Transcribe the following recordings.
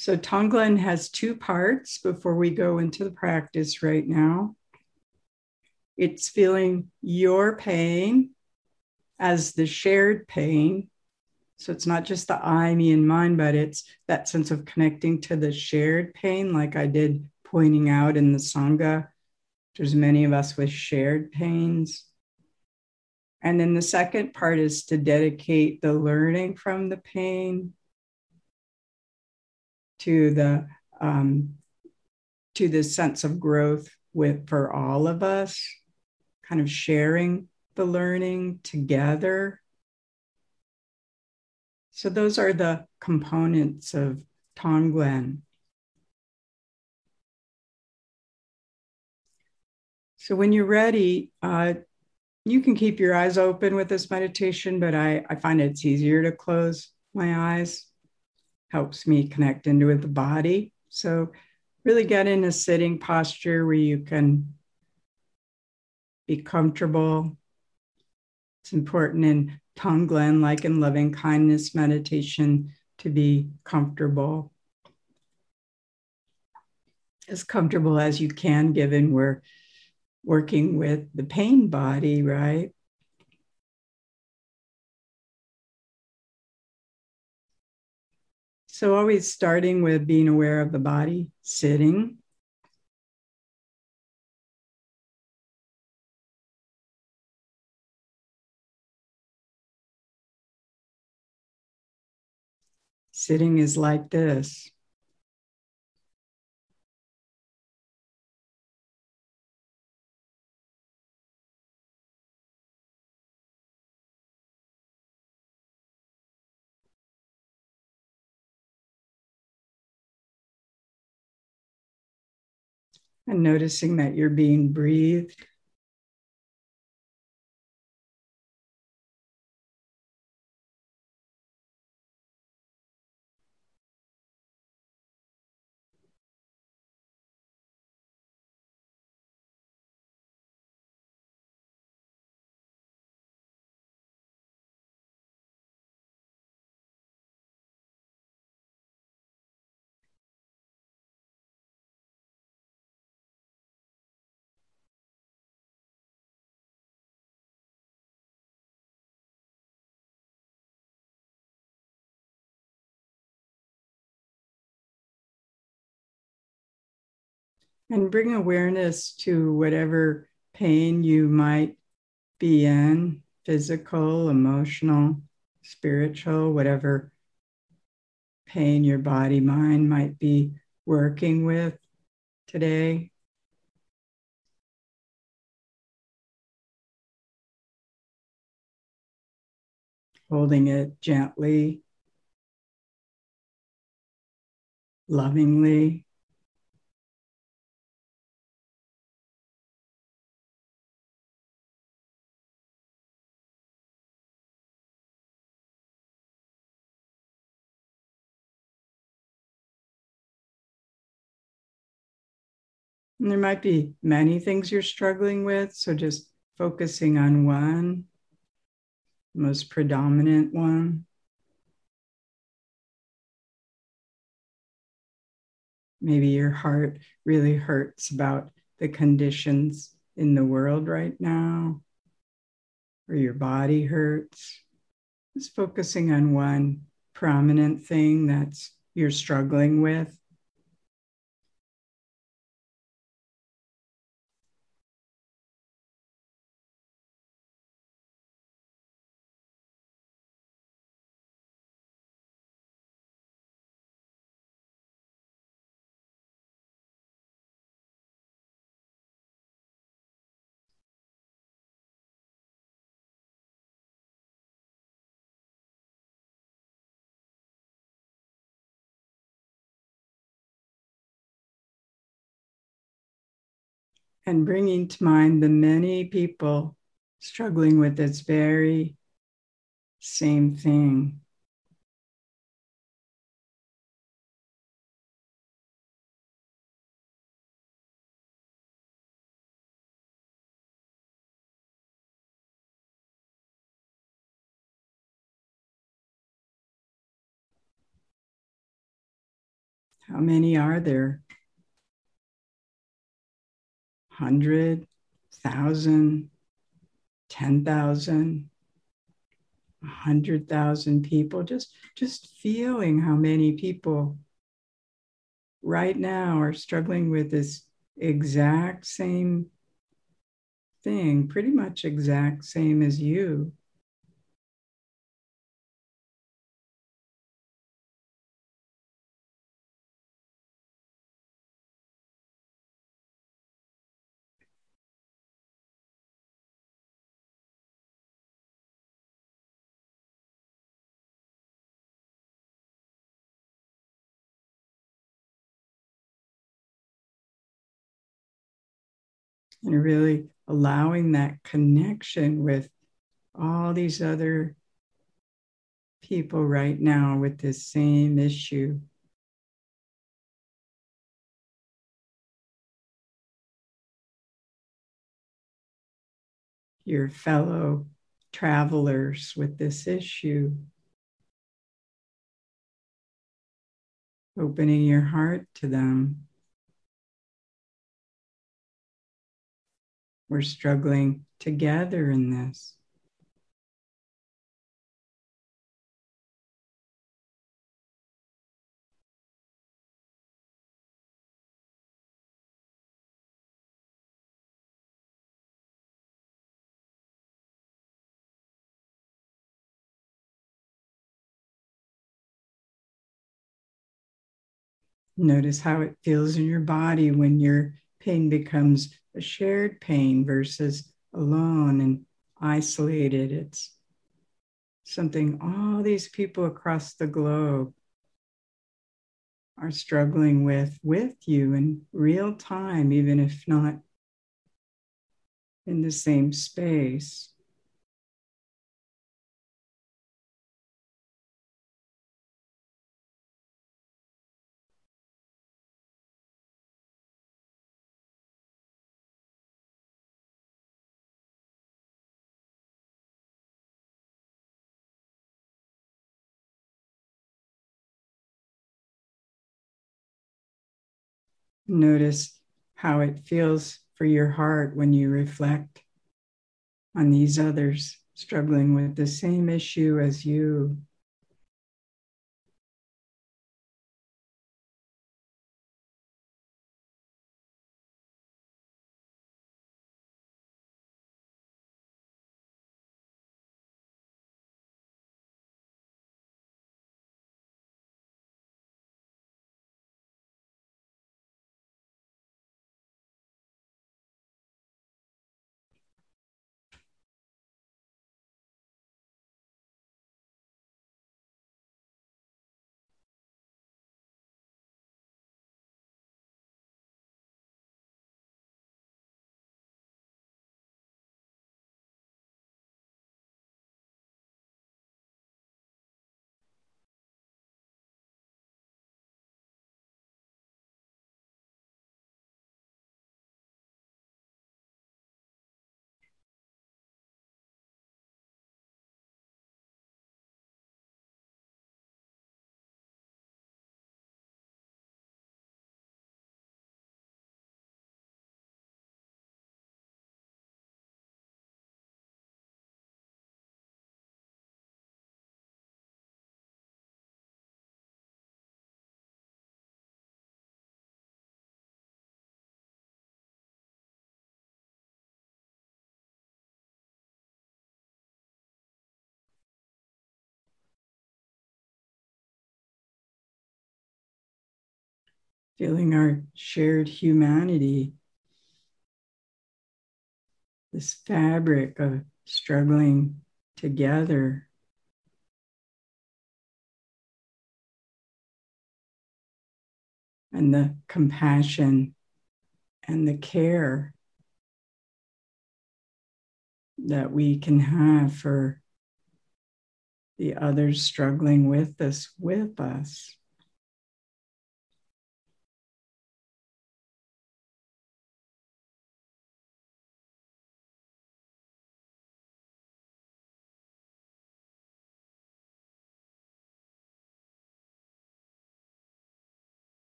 So Tonglen has two parts before we go into the practice right now. It's feeling your pain as the shared pain. So it's not just the I, me, and mine, but it's that sense of connecting to the shared pain, like I did pointing out in the Sangha. There's many of us with shared pains. And then the second part is to dedicate the learning from the pain to the um, to the sense of growth with for all of us, kind of sharing the learning together. So those are the components of Tonglen. So when you're ready, uh, you can keep your eyes open with this meditation, but I, I find it's easier to close my eyes. Helps me connect into the body. So really get in a sitting posture where you can be comfortable. It's important in Tonglen, like in loving kindness meditation, to be comfortable. As comfortable as you can, given we're working with the pain body, right? So, always starting with being aware of the body, sitting. Sitting is like this. And noticing that you're being breathed. And bring awareness to whatever pain you might be in physical, emotional, spiritual, whatever pain your body, mind might be working with today. Holding it gently, lovingly. And there might be many things you're struggling with. So just focusing on one, most predominant one. Maybe your heart really hurts about the conditions in the world right now, or your body hurts. Just focusing on one prominent thing that's you're struggling with. And bringing to mind the many people struggling with this very same thing. How many are there? Hundred, thousand, ten thousand, a hundred thousand people. Just, just feeling how many people right now are struggling with this exact same thing, pretty much exact same as you. And really allowing that connection with all these other people right now with this same issue. Your fellow travelers with this issue. Opening your heart to them. We're struggling together in this. Notice how it feels in your body when your pain becomes a shared pain versus alone and isolated. It's something all these people across the globe are struggling with with you in real time, even if not in the same space. Notice how it feels for your heart when you reflect on these others struggling with the same issue as you. Feeling our shared humanity, this fabric of struggling together. And the compassion and the care that we can have for the others struggling with us, with us.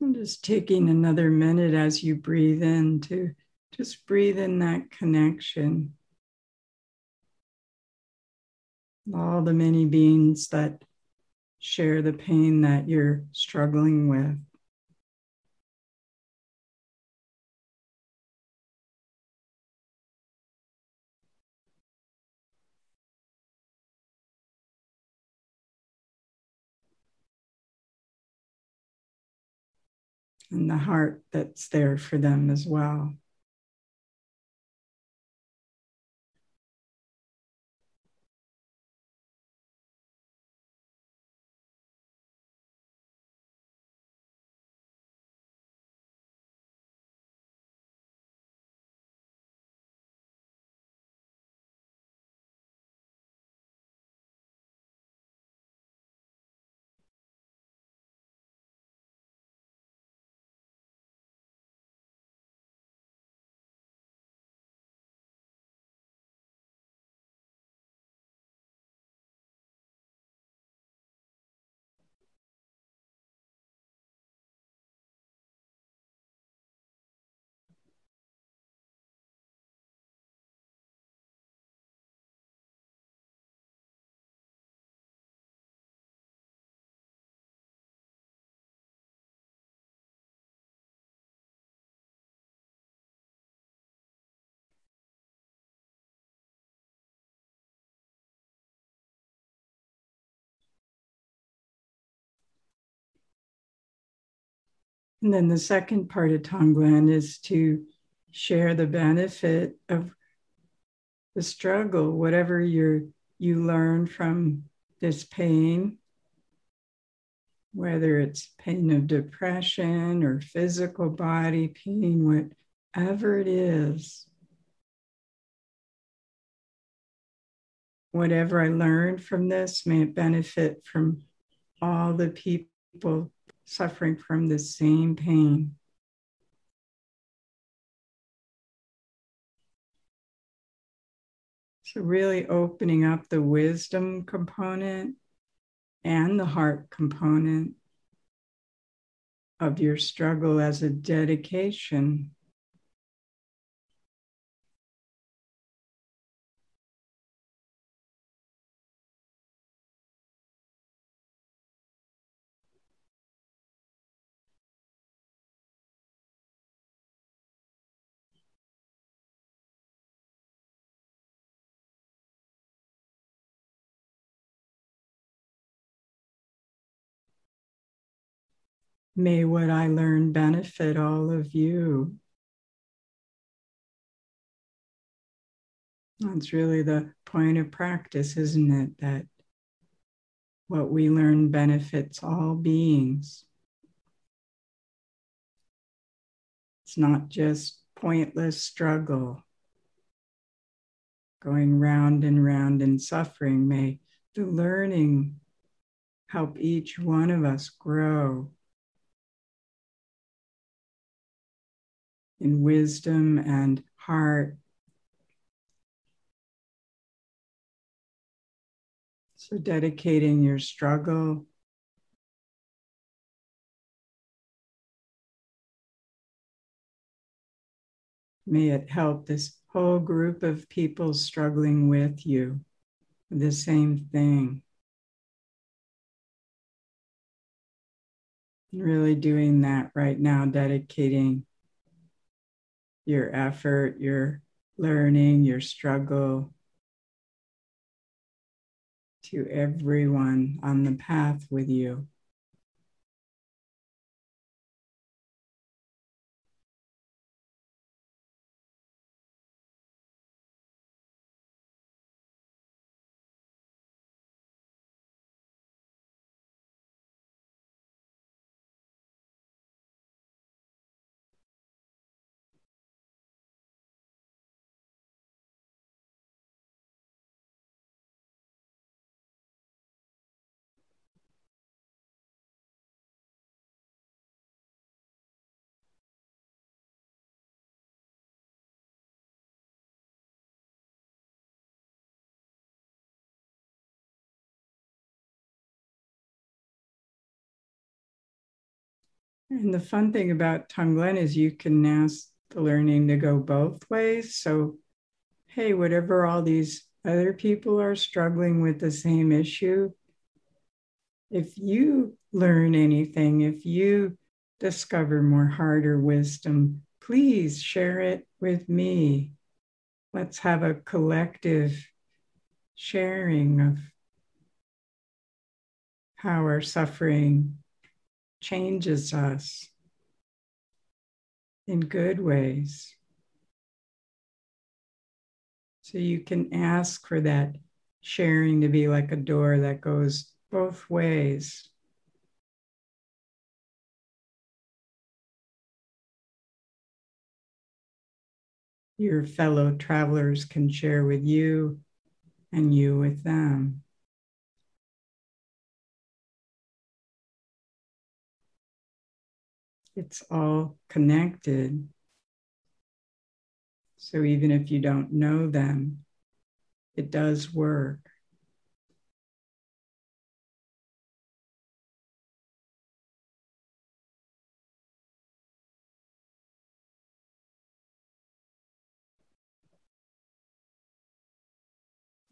And just taking another minute as you breathe in to just breathe in that connection. All the many beings that share the pain that you're struggling with. And the heart that's there for them as well. And then the second part of Tonglen is to share the benefit of the struggle, whatever you you learn from this pain, whether it's pain of depression or physical body pain, whatever it is. Whatever I learned from this may it benefit from all the people suffering from the same pain. So, really opening up the wisdom component and the heart component of your struggle as a dedication May what I learn benefit all of you. That's really the point of practice, isn't it? That what we learn benefits all beings. It's not just pointless struggle, going round and round in suffering. May the learning help each one of us grow in wisdom and heart. So, dedicating your struggle. May it help this whole group of people struggling with you, the same thing. Really doing that right now, dedicating your effort, your learning, your struggle to everyone on the path with you. And the fun thing about Tonglen is you can ask the learning to go both ways. So, hey, whatever all these other people are struggling with the same issue, if you learn anything, if you discover more heart or wisdom, please share it with me. Let's have a collective sharing of how our suffering changes us in good ways. So you can ask for that sharing to be like a door that goes both ways. Your fellow travelers can share with you and you with them. It's all connected. So even if you don't know them, it does work.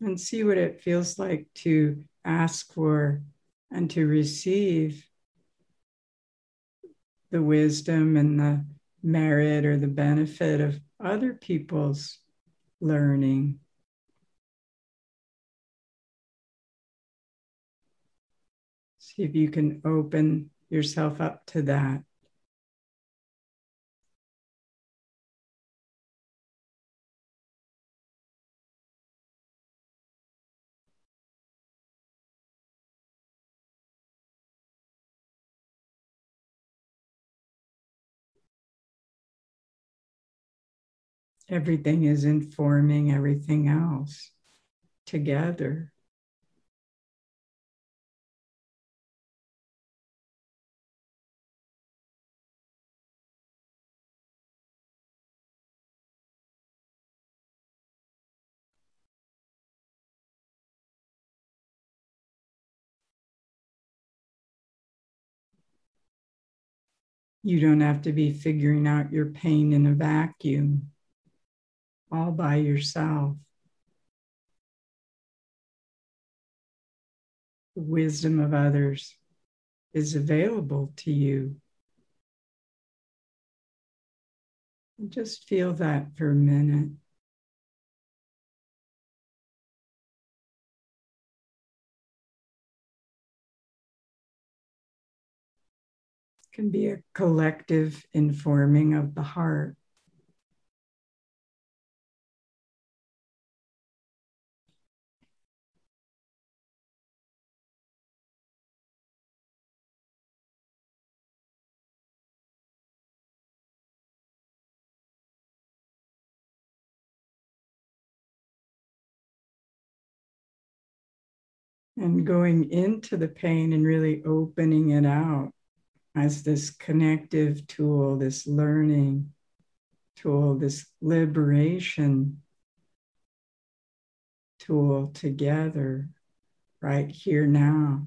and see what it feels like to ask for and to receive the wisdom and the merit or the benefit of other people's learning. See if you can open yourself up to that. Everything is informing everything else together. You don't have to be figuring out your pain in a vacuum all by yourself. The wisdom of others is available to you. Just feel that for a minute. Can be a collective informing of the heart. And going into the pain and really opening it out as this connective tool, this learning tool, this liberation tool together right here now.